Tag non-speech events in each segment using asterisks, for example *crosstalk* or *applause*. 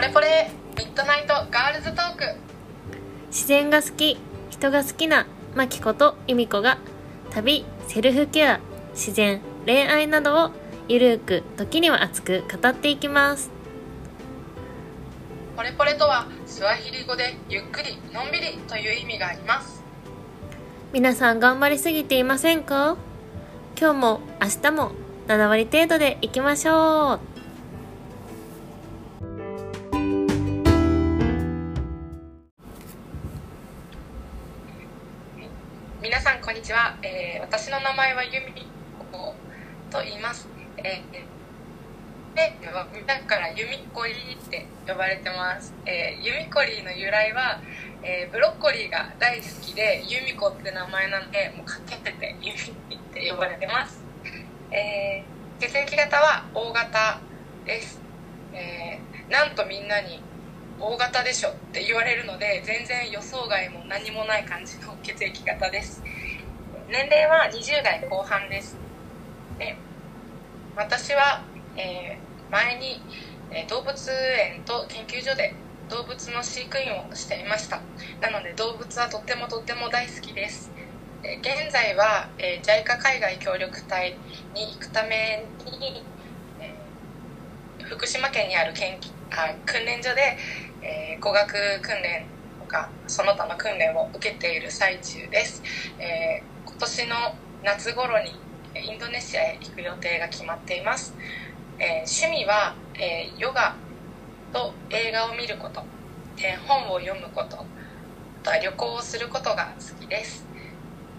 ポレポレミッドナイトガールズトーク。自然が好き人が好きなマキコとユミコが旅セルフケア自然恋愛などをゆるーく時には熱く語っていきます。ポレポレとはスワヒリ語でゆっくりのんびりという意味があります。皆さん頑張りすぎていませんか？今日も明日も7割程度でいきましょう私の名前はユミコと言います、えーでみんなからユミコリーって呼ばれてます、えーユミコリーの由来は、えーブロッコリーが大好きでユミコって名前なのでもうかけててユミって呼ばれてます、えー血液型は O 型です、えーなんとみんなに O 型でしょって言われるので全然予想外も何もない感じの血液型です。年齢は20代後半です。で私は、えー前に、え動物園と研究所で動物の飼育員をしていました。なので動物はとってもとっても大好きです。え現在は、えー JICA 海外協力隊に行くために、えー福島県にある研あ訓練所で、えー語学訓練とかその他の訓練を受けている最中です、えー年の夏頃にインドネシアへ行く予定が決まっています、えー趣味は、えーヨガと映画を見ること、えー本を読むことあとは旅行をすることが好きです。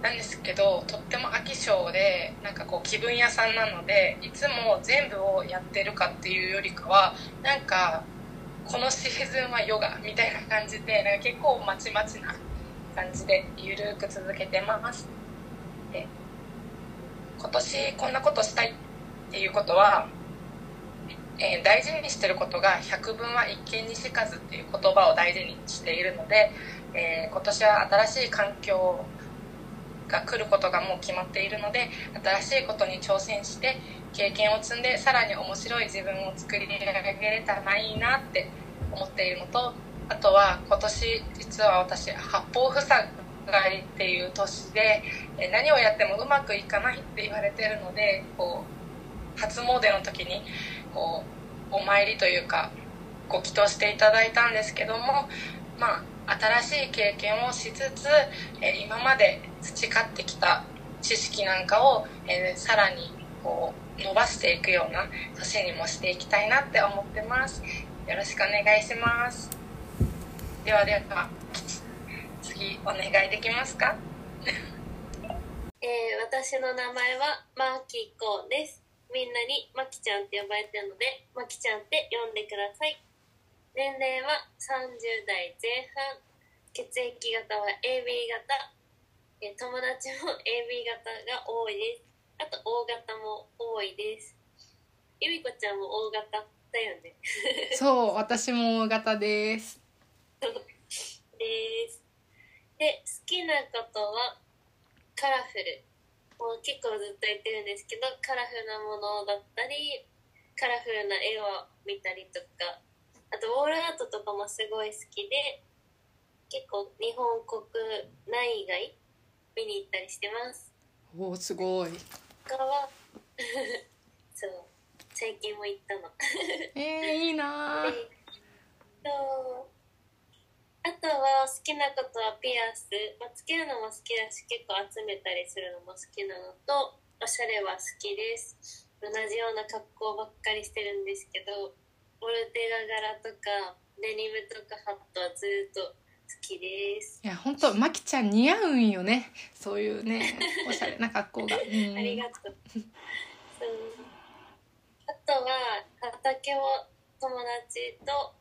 なんですけどとっても飽き性でなんかこう気分屋さんなのでいつも全部をやってるかっていうよりかはなんかこのシーズンはヨガみたいな感じでなんか結構まちまちな感じでゆるく続けてます。今年こんなことしたいっていうことは、えー大事にしてることが「百聞は一見にしかず」っていう言葉を大事にしているので、えー今年は新しい環境が来ることがもう決まっているので新しいことに挑戦して経験を積んでさらに面白い自分を作り上げれたらいいなって思っているのとあとは今年実は私八方塞がりっていう年で何をやってもうまくいかないって言われてるのでこう初詣の時にこうお参りというかご祈祷していただいたんですけどもまあ新しい経験をしつつ、今まで培ってきた知識なんかを、えーさらにこう伸ばしていくような年にもしていきたいなって思ってます。よろしくお願いします。ではでは。次お願いできますか？*laughs* えー私の名前はマキコです。みんなにマキちゃんって呼ばれてるのでマキちゃんって呼んでください。年齢は30代前半血液型は AB 型、えー友達も AB 型が多いです。あと O 型も多いです。ゆみこちゃんも O 型だよね。そう私も O 型です。*laughs* ですで好きなことはカラフル。もう結構ずっと言ってるんですけどカラフルなものだったりカラフルな絵を見たりとか。あとウォールアートとかもすごい好きで結構日本国内外見に行ったりしてます。おおすごい。他は *laughs* そう最近も行ったの。えー、いいなー。そうあとは好きなことはピアス、まあ、つけるのも好きだし結構集めたりするのも好きなのとおしゃれは好きです。同じような格好ばっかりしてるんですけどオルテガ柄とかデニムとかハットはずっと好きです。いや本当まきちゃん似合うんよね。そういうねおしゃれな格好が、うん、ありがとう。そう。あとは畑を友達と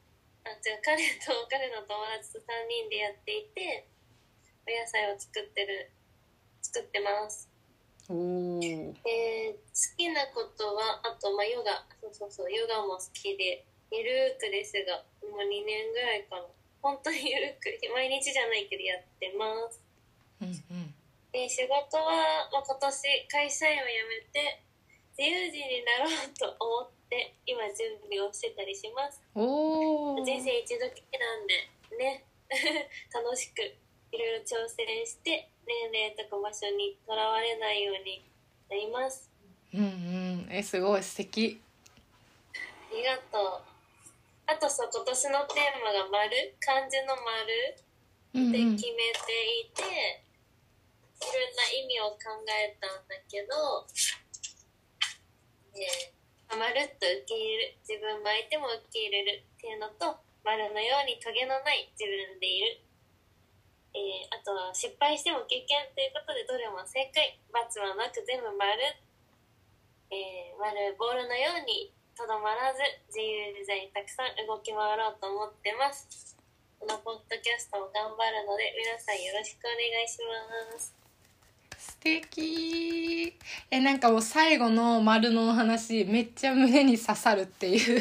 あ違う彼と *laughs* 彼の友達と3人でやっていてお野菜を作ってる作ってます。おえー好きなことはあとまあヨガそうそうそうヨガも好きでゆるーくですがもう2年ぐらいかな本当にゆるく毎日じゃないけどやってます。うんうんで仕事は、まあ、今年会社員を辞めて自由人になろうと思って今準備をしてたりします。おお人生一度きりなんでね。*laughs* 楽しくいろいろ挑戦して年齢とか場所にとらわれないようになります。うんうん。えすごい素敵。ありがとう。あとさ今年のテーマが「丸」漢字の「丸」うんうん。って決めていて、いろんな意味を考えたんだけど、ねえ、まるっと受け入れる自分も相手も受け入れるっていうのと丸のようにトゲのない自分でいる、えーあとは失敗しても経験ということでどれも正解。罰はなく全部丸、えー丸ボールのようにとどまらず自由自在にたくさん動き回ろうと思ってます。このポッドキャストも頑張るので皆さんよろしくお願いします。素敵。えなんかもう最後の丸のお話めっちゃ胸に刺さるっていう。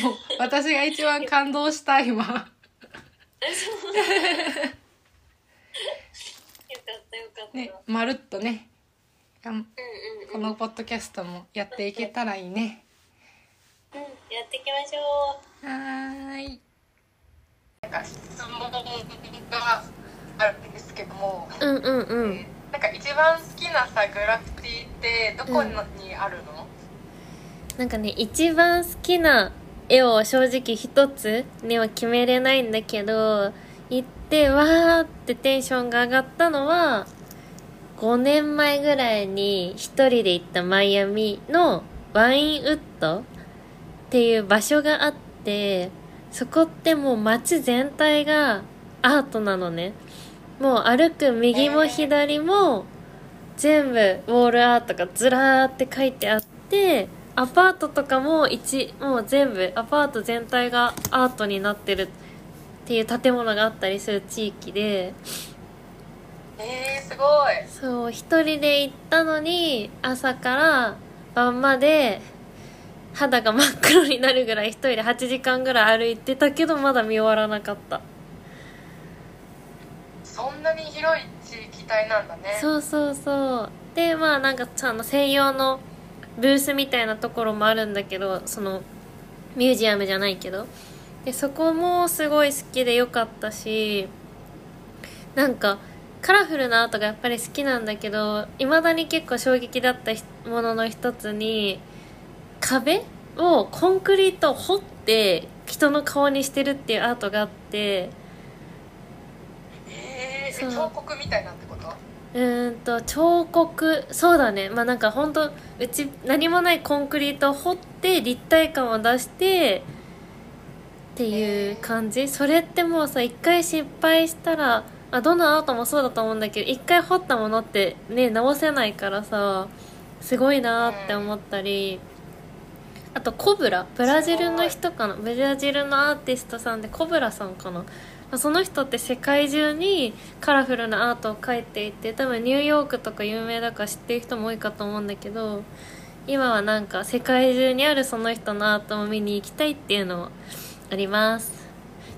もう私が一番感動した今。よかったよかった、ねまるっとね。このポッドキャストもやっていけたらいいね。うんやっていきましょう。はーい。なんか質問があるんですけども、うんうんうえーなんか一番好きなさグラフィティってどこにあるの、なんかね一番好きな絵を正直一つには決めれないんだけど行ってわーってテンションが上がったのは5年前ぐらいに一人で行ったマイアミのワインウッドっていう場所があってそこってもう街全体がアートなのね。もう歩く右も左も全部ウォールアートがずらーって書いてあってアパートとかも一もう全部アパート全体がアートになってるっていう建物があったりする地域で。えー、すごい。そう一人で行ったのに朝から晩まで肌が真っ黒になるぐらい一人で8時間ぐらい歩いてたけどまだ見終わらなかったそんなに広い地域帯なんだね。そうそうそう。でまあなんかあの専用のブースみたいなところもあるんだけどそのミュージアムじゃないけど。でそこもすごい好きでよかったしなんかカラフルなアートがやっぱり好きなんだけどいまだに結構衝撃だったものの一つに壁をコンクリートを掘って人の顔にしてるっていうアートがあって、そう。え彫刻みたいなってこと？うーんと彫刻。そうだね。まあなんか本当うち何もないコンクリートを掘って立体感を出してっていう感じ。それってもうさ一回失敗したらあどのアートもそうだと思うんだけど一回彫ったものってね直せないからさすごいなーって思ったり。あとコブラ。ブラジルの人かな？ブラジルのアーティストさんでコブラさんかな？まあその人って世界中にカラフルなアートを描いていて多分ニューヨークとか有名だから知ってる人も多いかと思うんだけど今はなんか世界中にあるその人のアートを見に行きたいっていうのもあります。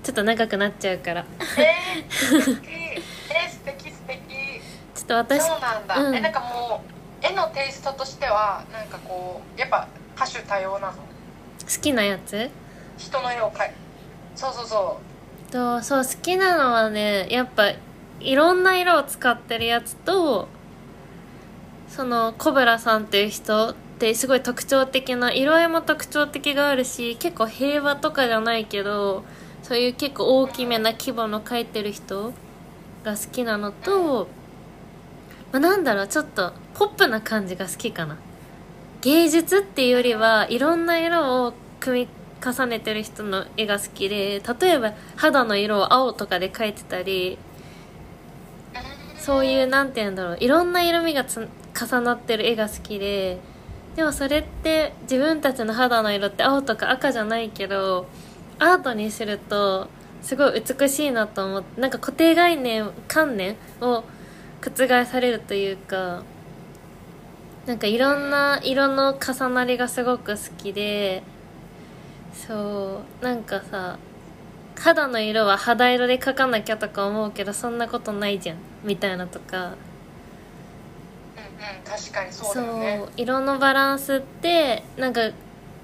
ちょっと長くなっちゃうから。えー、*laughs* 素敵。えー、素敵素敵。ちょっと私そうなんだ、うん。えなんかもう絵のテイストとしてはなんかこうやっぱ多種多様なの？好きなやつ？人の絵を描いそうそうそとそう好きなのはねやっぱいろんな色を使ってるやつとそのコブラさんっていう人ってすごい特徴的な色合いも特徴的があるし結構平和とかじゃないけどそういう結構大きめな規模の描いてる人が好きなのと、まあ、なんだろうちょっとポップな感じが好きかな。芸術っていうよりはいろんな色を組み重ねてる人の絵が好きで例えば肌の色を青とかで描いてたりそういうなんて言うんだろういろんな色味が重なってる絵が好きででもそれって自分たちの肌の色って青とか赤じゃないけどアートにするとすごい美しいなと思ってなんか固定概念観念を覆されるというかなんかいろんな色の重なりがすごく好きでそうなんかさ肌の色は肌色で描かなきゃとか思うけどそんなことないじゃんみたいなとか。うんうん確かにそうだよね。そう色のバランスってなんか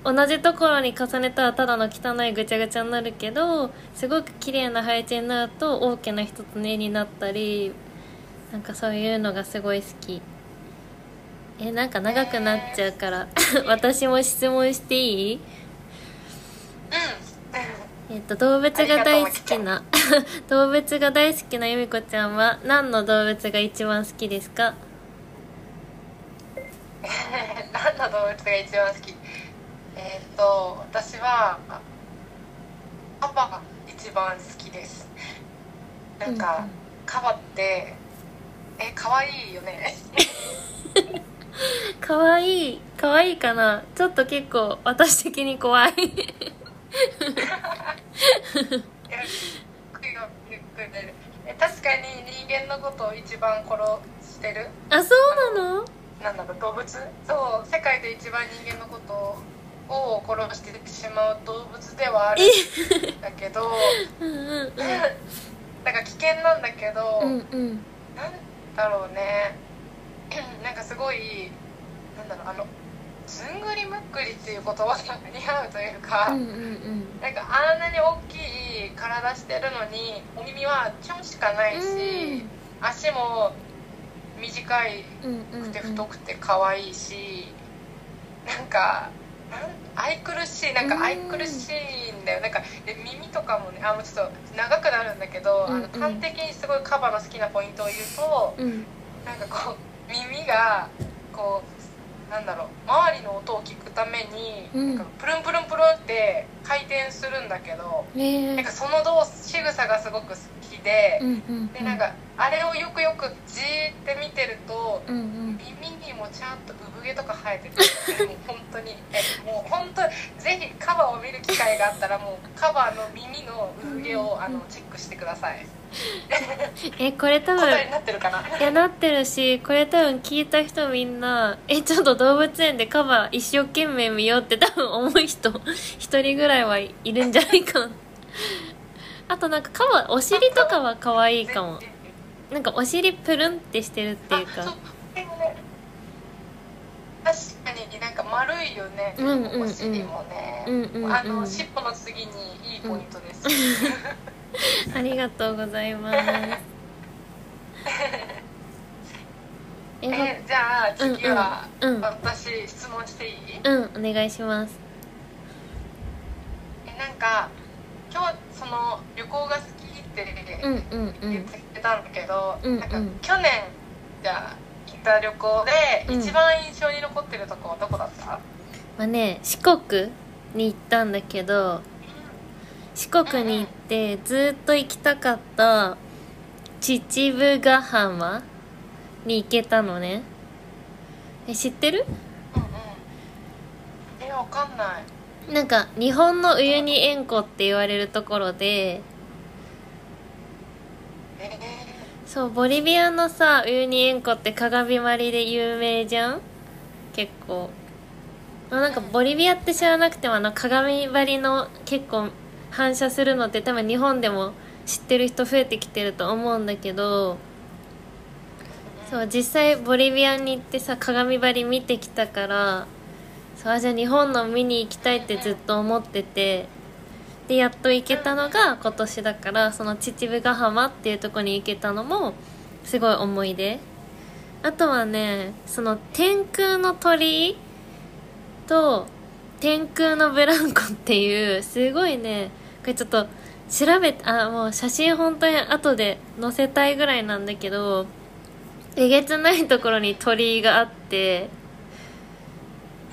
同じところに重ねたらただの汚いぐちゃぐちゃになるけどすごく綺麗な配置になると大きな一つの絵になったりなんかそういうのがすごい好き。えなんか長くなっちゃうから *laughs* 私も質問していい？えっと動物が大好きな *laughs* 動物が大好きな由美子ちゃんは何の動物が一番好きですか？*laughs* 何の動物が一番好き？えっ、と私はカバが一番好きです。なんか、カバってえ可愛いよね。かわいい *laughs* かわいいかな？ちょっと結構私的に怖い確かに人間のことを一番殺してる？あそうなの？なんだろう動物？そう世界で一番人間のことを殺してしまう動物ではある。んだけど *laughs* うん。なんか危険なんだけど、うんうん。なんだろうね。*clears throat* なんかすごいなんだろうあのずんぐりむっくりっていう言葉が似合うというか、うんうんなんかあんなに大きい体してるのにお耳はちょんしかないし、足も短いうんうんうん。くて太くて可愛いし、なんかなん愛くるしいなんか愛くるしいんだよ。なんかで耳とかもねあもうちょっと長くなるんだけど、うんうん。あの端的にすごいカバの好きなポイントを言うとうん。なんかこう耳がこうなんだろう周りの音を聞くために、うん。なんかプルンプルンプルンって回転するんだけど、え。なんかその動作仕草がすごく好きでう、んうんでなんかあれをよくよくじーって見てるとうんうん。耳にもちゃんと産毛とか生えててもう本当に。*laughs* えもう本当ぜひカバを見る機会があったらもうカバの耳の産毛をあのチェックしてください。*laughs* えこれ多分なってるかな？いやなってるしこれ多分聞いた人みんなえちょっと動物園でカバ一生懸命見ようって多分思う人一人ぐらいはいるんじゃないかなあとなんかカバお尻とかは可愛いかも。なんかお尻プルンってしてるっていうか。確かになんか丸いよね、うんうんうん。お尻もね、うんうんうんあの尻尾の次にいいポイントです、*laughs* ありがとうございます。*laughs* えじゃあ次は、うんうんうん。私質問していい？うんお願いします。えなんか今日その旅行が好きって言っんてたんだけど、うんうん。なんか去年じゃあ行った旅行でうん一番印象に残ってるとこはどこだった、まあね四国に行ったんだけど四国に行ってずっと行きたかった秩父ヶ浜に行けたのね。え知ってる？うんうん。えわかんないなんか日本のウユニ塩湖って言われるところでそうボリビアのさウユニ塩湖って鏡張りで有名じゃん？結構。なんかボリビアって知らなくてもあの鏡張りの結構反射するのって多分日本でも知ってる人増えてきてると思うんだけどそう実際ボリビアに行ってさ鏡張り見てきたからそうじゃあ日本の見に行きたいってずっと思っててでやっと行けたのが今年だからその秩父ヶ浜っていうとこに行けたのもすごい思い出。あとはねその天空の鳥居と天空のブランコっていうすごいねこれちょっと調べてあもう写真本当に後で載せたいぐらいなんだけどえげつないところに鳥居があって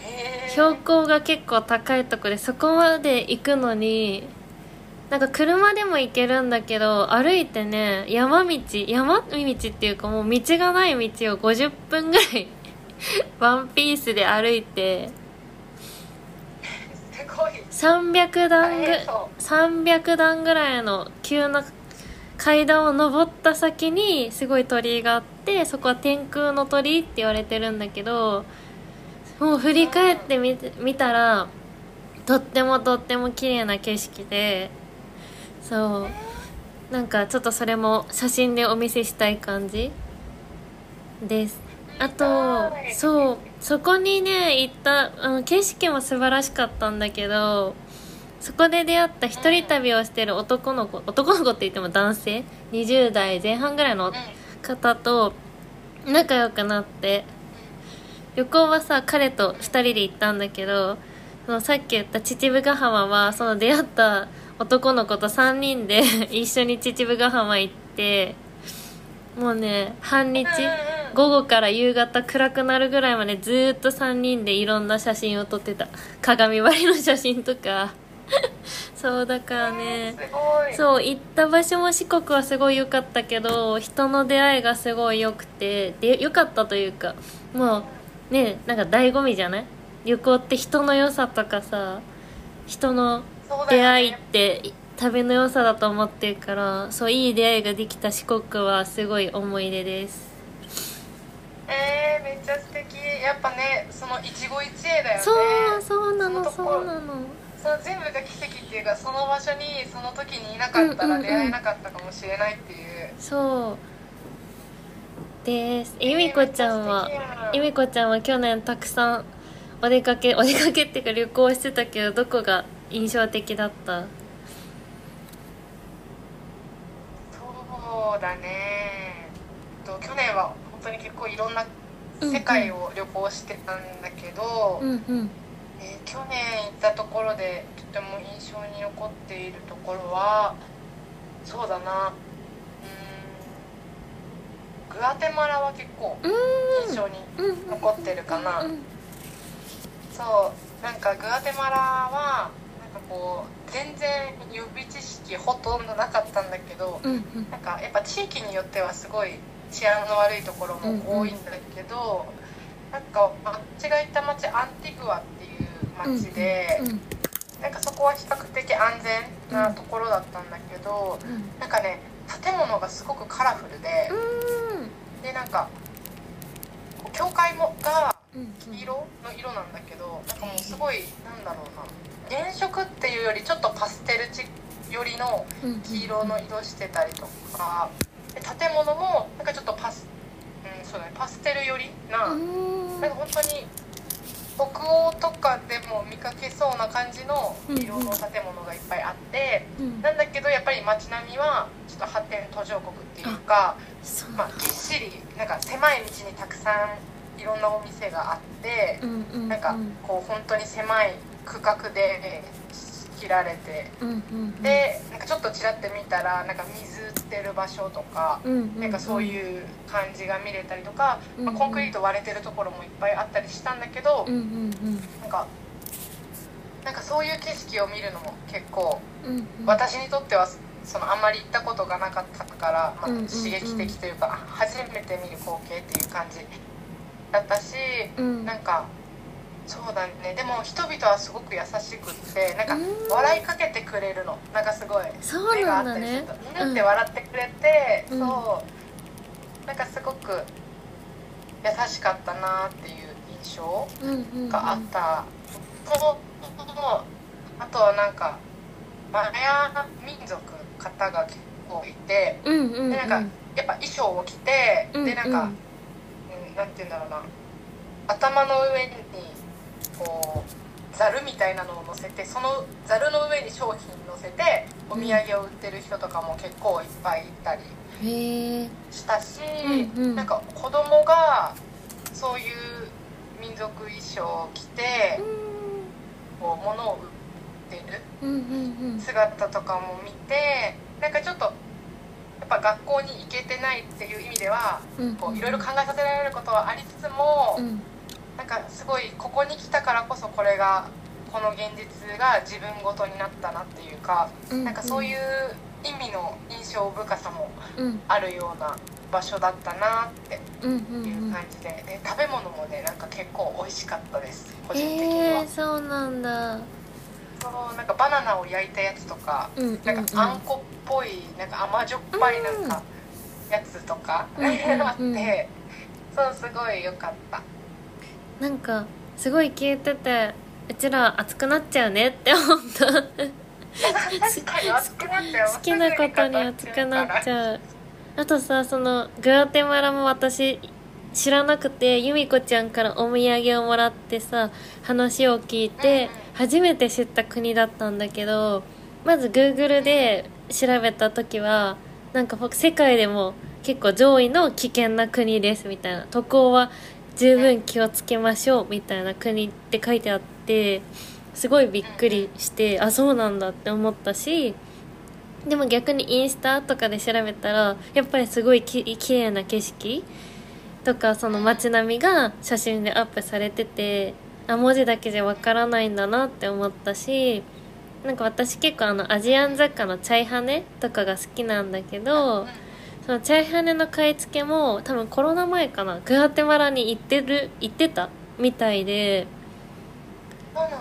え標高が結構高いところでそこまで行くのになんか車でも行けるんだけど歩いてね山道山道っていうかもう道がない道を50分ぐらい *laughs* ワンピースで歩いてすごい。300段ぐ大変そ300段ぐらいの急な階段を登った先にすごい鳥居があってそこは天空の鳥居って言われてるんだけどもう振り返ってみ見たらとってもとっても綺麗な景色でそう。なんかちょっとそれも写真でお見せしたい感じです。あとそう。そこにね行ったあの景色も素晴らしかったんだけどそこで出会った一人旅をしてる男の子男の子って言っても男性？20代前半ぐらいの方と仲良くなって旅行はさ彼と2人で行ったんだけどそのさっき言った秩父ヶ浜はその出会った男の子と3人で *laughs* 一緒に秩父ヶ浜行ってもうね半日午後から夕方暗くなるぐらいまでずーっと3人でいろんな写真を撮ってた。鏡張りの写真とか。*laughs* そうだからねそう行った場所も四国はすごい良かったけど人の出会いがすごい良くてで良かったというかもうねなんか醍醐味じゃない？旅行って人の良さとかさ人の出会いって旅の良さだと思ってるからそういい出会いができた四国はすごい思い出です。えー、めっちゃ素敵。やっぱねその一期一会だよね。そうそうなのそうなの。その全部が奇跡っていうかその場所にその時にいなかったうんうんうん。ら出会えなかったかもしれないっていう、そう。です由美子ちゃんはえーめっちゃん由美子ちゃんは去年たくさんお出かけ *laughs* お出かけっていうか旅行してたけどどこが印象的だった？そうだね。と去年は本当に結構いろんな世界を旅行してたんだけど、うんうん。えー去年行ったところでとても印象に残っているところはそうだなグアテマラは結構印象にうん。残ってるかな、うんそう。なんかグアテマラはなんかこう全然予備知識ほとんどなかったんだけどうんうん。なんかやっぱ地域によってはすごい治安の悪いところも多いんだけど、なんか私が行った町アンティグアっていう町で、うんなんかそこは比較的安全なところだったんだけど、うん。なんかね建物がすごくカラフルで、でなんか教会もがうん黄色の色なんだけどなんかもうすごいなんだろうな。原色っていうよりちょっとパステルチ寄りのうん黄色の色してたりとかで建物もなんかちょっとパス,、うんそうだね、パステル寄りな,、うん。なんか本当に北欧とかでも見かけそうな感じの色の建物がいっぱいあって、うん。なんだけどやっぱり街並みはちょっと発展途上国っていうかまあ、ぎっしりなんか狭い道にたくさんいろんなお店があってう、んうん。なんかこう本当に狭い区画で切られて。うんうんでなんかちょっとちらって見たらなんか水売ってる場所とか、うんなんかそういう感じが見れたりとか、まあ、うん。コンクリート割れてるところもいっぱいあったりしたんだけど、うんうん。なんかなんかそういう景色を見るのも結構うんうん。私にとってはそのあんまり行ったことがなかったから、まあうんうんうん。刺激的というか、初めて見る光景っていう感じだったし、うん。なんかそうだね。でも人々はすごく優しくってなんかうん。笑いかけてくれるの。なんかすごい。そう目があなんだね。ったりすると。みん。なって笑ってくれて、うん。そう。なんかすごく優しかったなっていう印象うんうんうん。があった。のと、あとはなんかマヤ民族方が結構いてうんうんうん。でなんかやっぱ衣装を着て、うん。でなんか、うんなんて言うんだろうな。頭の上にこうざるみたいなのを乗せてそのざるの上に商品乗せてお土産を売ってる人とかも結構いっぱいいたりしたし、うんうん。なんか子供がそういう民族衣装を着てこう物を売ってるうんうんうん。姿とかも見てなんかちょっとやっぱ学校に行けてないっていう意味ではうん。こういろいろ考えさせられることはありつつも、うんなんかすごいここに来たからこそこれがこの現実が自分ごとになったなっていうか、うん。なんかそういう意味の印象深さもうん。あるような場所だったなってうんうんいううん感じで。で食べ物もねなんか結構美味しかったです個人的には、へえそうなんだ。そうなんかバナナを焼いたやつとかうんうんうん。なんかあんこっぽいなんか甘じょっぱいなんかやつとか、うんうんうん。*laughs* あってそうすごい良かったなんかすごい聞いててうちら熱くなっちゃうねって思った。好きなことに熱くなっちうゃう。あとさそのグアテマラも私知らなくて由美子ちゃんからお土産をもらってさ話を聞いて初めて知った国だったんだけどまず Google で調べた時はなんか世界でも結構上位の危険な国ですみたいな。渡航は十分気をつけましょうみたいな国って書いてあってすごいびっくりしてあそうなんだって思ったしでも逆にインスタとかで調べたらやっぱりすごいき綺麗な景色とかその街並みが写真でアップされててあ文字だけじゃわからないんだなって思ったしなんか私結構あのアジアン雑貨のチャイハネとかが好きなんだけどそのチャイハネの買い付けも多分コロナ前かなグアテマラに行ってる行ってたみたいで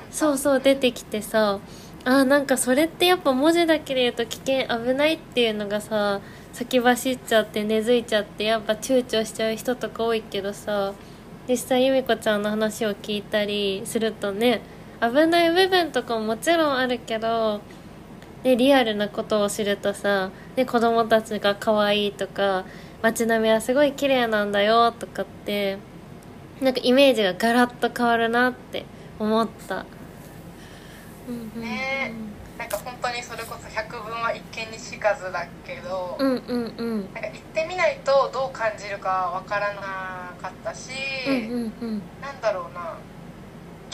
そうそう出てきてさあーなんかそれってやっぱ文字だけで言うと危険危ないっていうのがさ先走っちゃって根付いちゃってやっぱ躊躇しちゃう人とか多いけどさ実際由美子ちゃんの話を聞いたりするとね危ない部分とかももちろんあるけどでリアルなことを知るとさで子供たちが可愛いとか街並みはすごい綺麗なんだよとかってなんかイメージがガラッと変わるなって思った。うんうんねなんか本当にそれこそ百聞は一見にしかずだけど、うんうんうん。なんか行ってみないとどう感じるかわからなかったし、うんうんうん。なんだろうな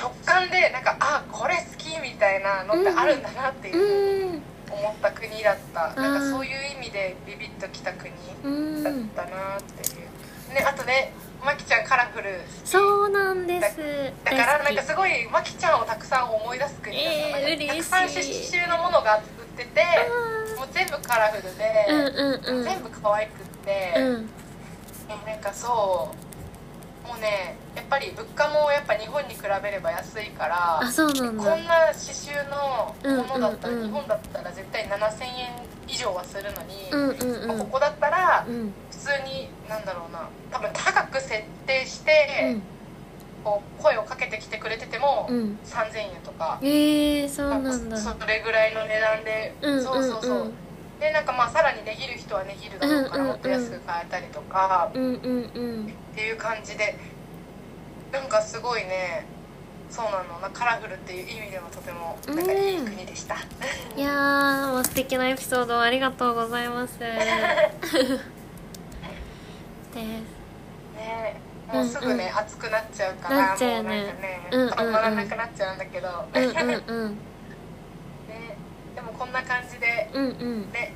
直感でなんかあこれ好きみたいなのってあるんだなっていううん。思った国だった、あーなんかそういう意味でビビッときた国うん。だったなっていう、ねあとねまきちゃんカラフル。そうなんです。だからなんかすごいまきちゃんをたくさん思い出す国だった、えーたくさん刺繍のものが売っててもう全部カラフルで、うんうんうん。全部可愛くって、うん。なんかそうもうねやっぱり物価もやっぱ日本に比べれば安いからあそうなんだ。こんな刺繍のものだったら、うんうんうん。日本だったら絶対7000円以上はするのに、うんうんうん。まあここだったらうん。普通になんだろうな多分高く設定して、こう声をかけてきてくれてても、うん。3000円とか。えー、そうなんだ。それぐらいの値段で、うんうんそうそうそう、うんでなんかまあさらにできる人はできるだろうからうんうんうん。もっと安く買えたりとか、うんうんうんっていう感じでなんかすごいねそうなのなカラフルっていう意味でもとてもなんかいい国でした、いやーもう素敵なエピソードをありがとうございます。*laughs* です。ねもうすぐね、熱くなっちゃうからなっちゃうよね。もうなんかね、うんうんうん。止まらなくなっちゃうんだけど、うんうんねうん。*laughs* でもこんな感じでうんうん。ね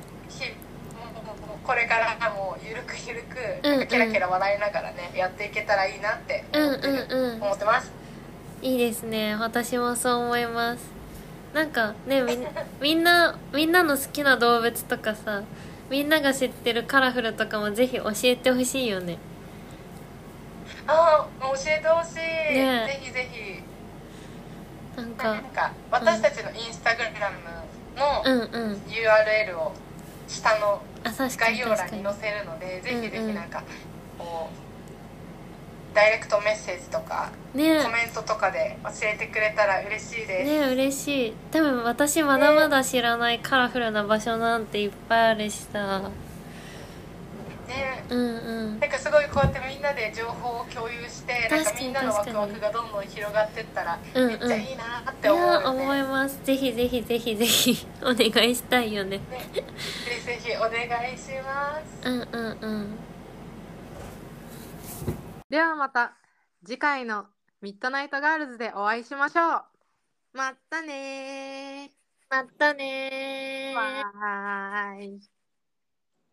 これからもゆるくゆるくキラキラ笑いながらねやっていけたらいいなってうん思ってる、うんうん。思ってます。いいですね。私もそう思います。なんかねみん *laughs* みんなみんなの好きな動物とかさみんなが知ってるカラフルとかもぜひ教えてほしいよね。ああ教えてほしい、ね。ぜひぜひ。なんか。か私たちのインスタグラムのうん。うん URL を下の概に要欄に載せるのでぜひぜひなんかこうダイレクトメッセージとかね。コメントとかで教えてくれたら嬉しいです、ね嬉しい。多分私まだまだ知らないカラフルな場所なんていっぱいあるしさ。ねうんうん。なんかすごいこうやってみんなで情報を共有してなんかみんなのワクワクがどんどん広がってったらうんうんめっちゃいいなっいて思うやよね、思います。ぜひぜひぜひぜひ。*laughs* お願いしたいよね。ね。ぜひぜひお願いします。うんうんうん。ではまた次回のミッドナイトガールズでお会いしましょう。またねまたねーー。バイ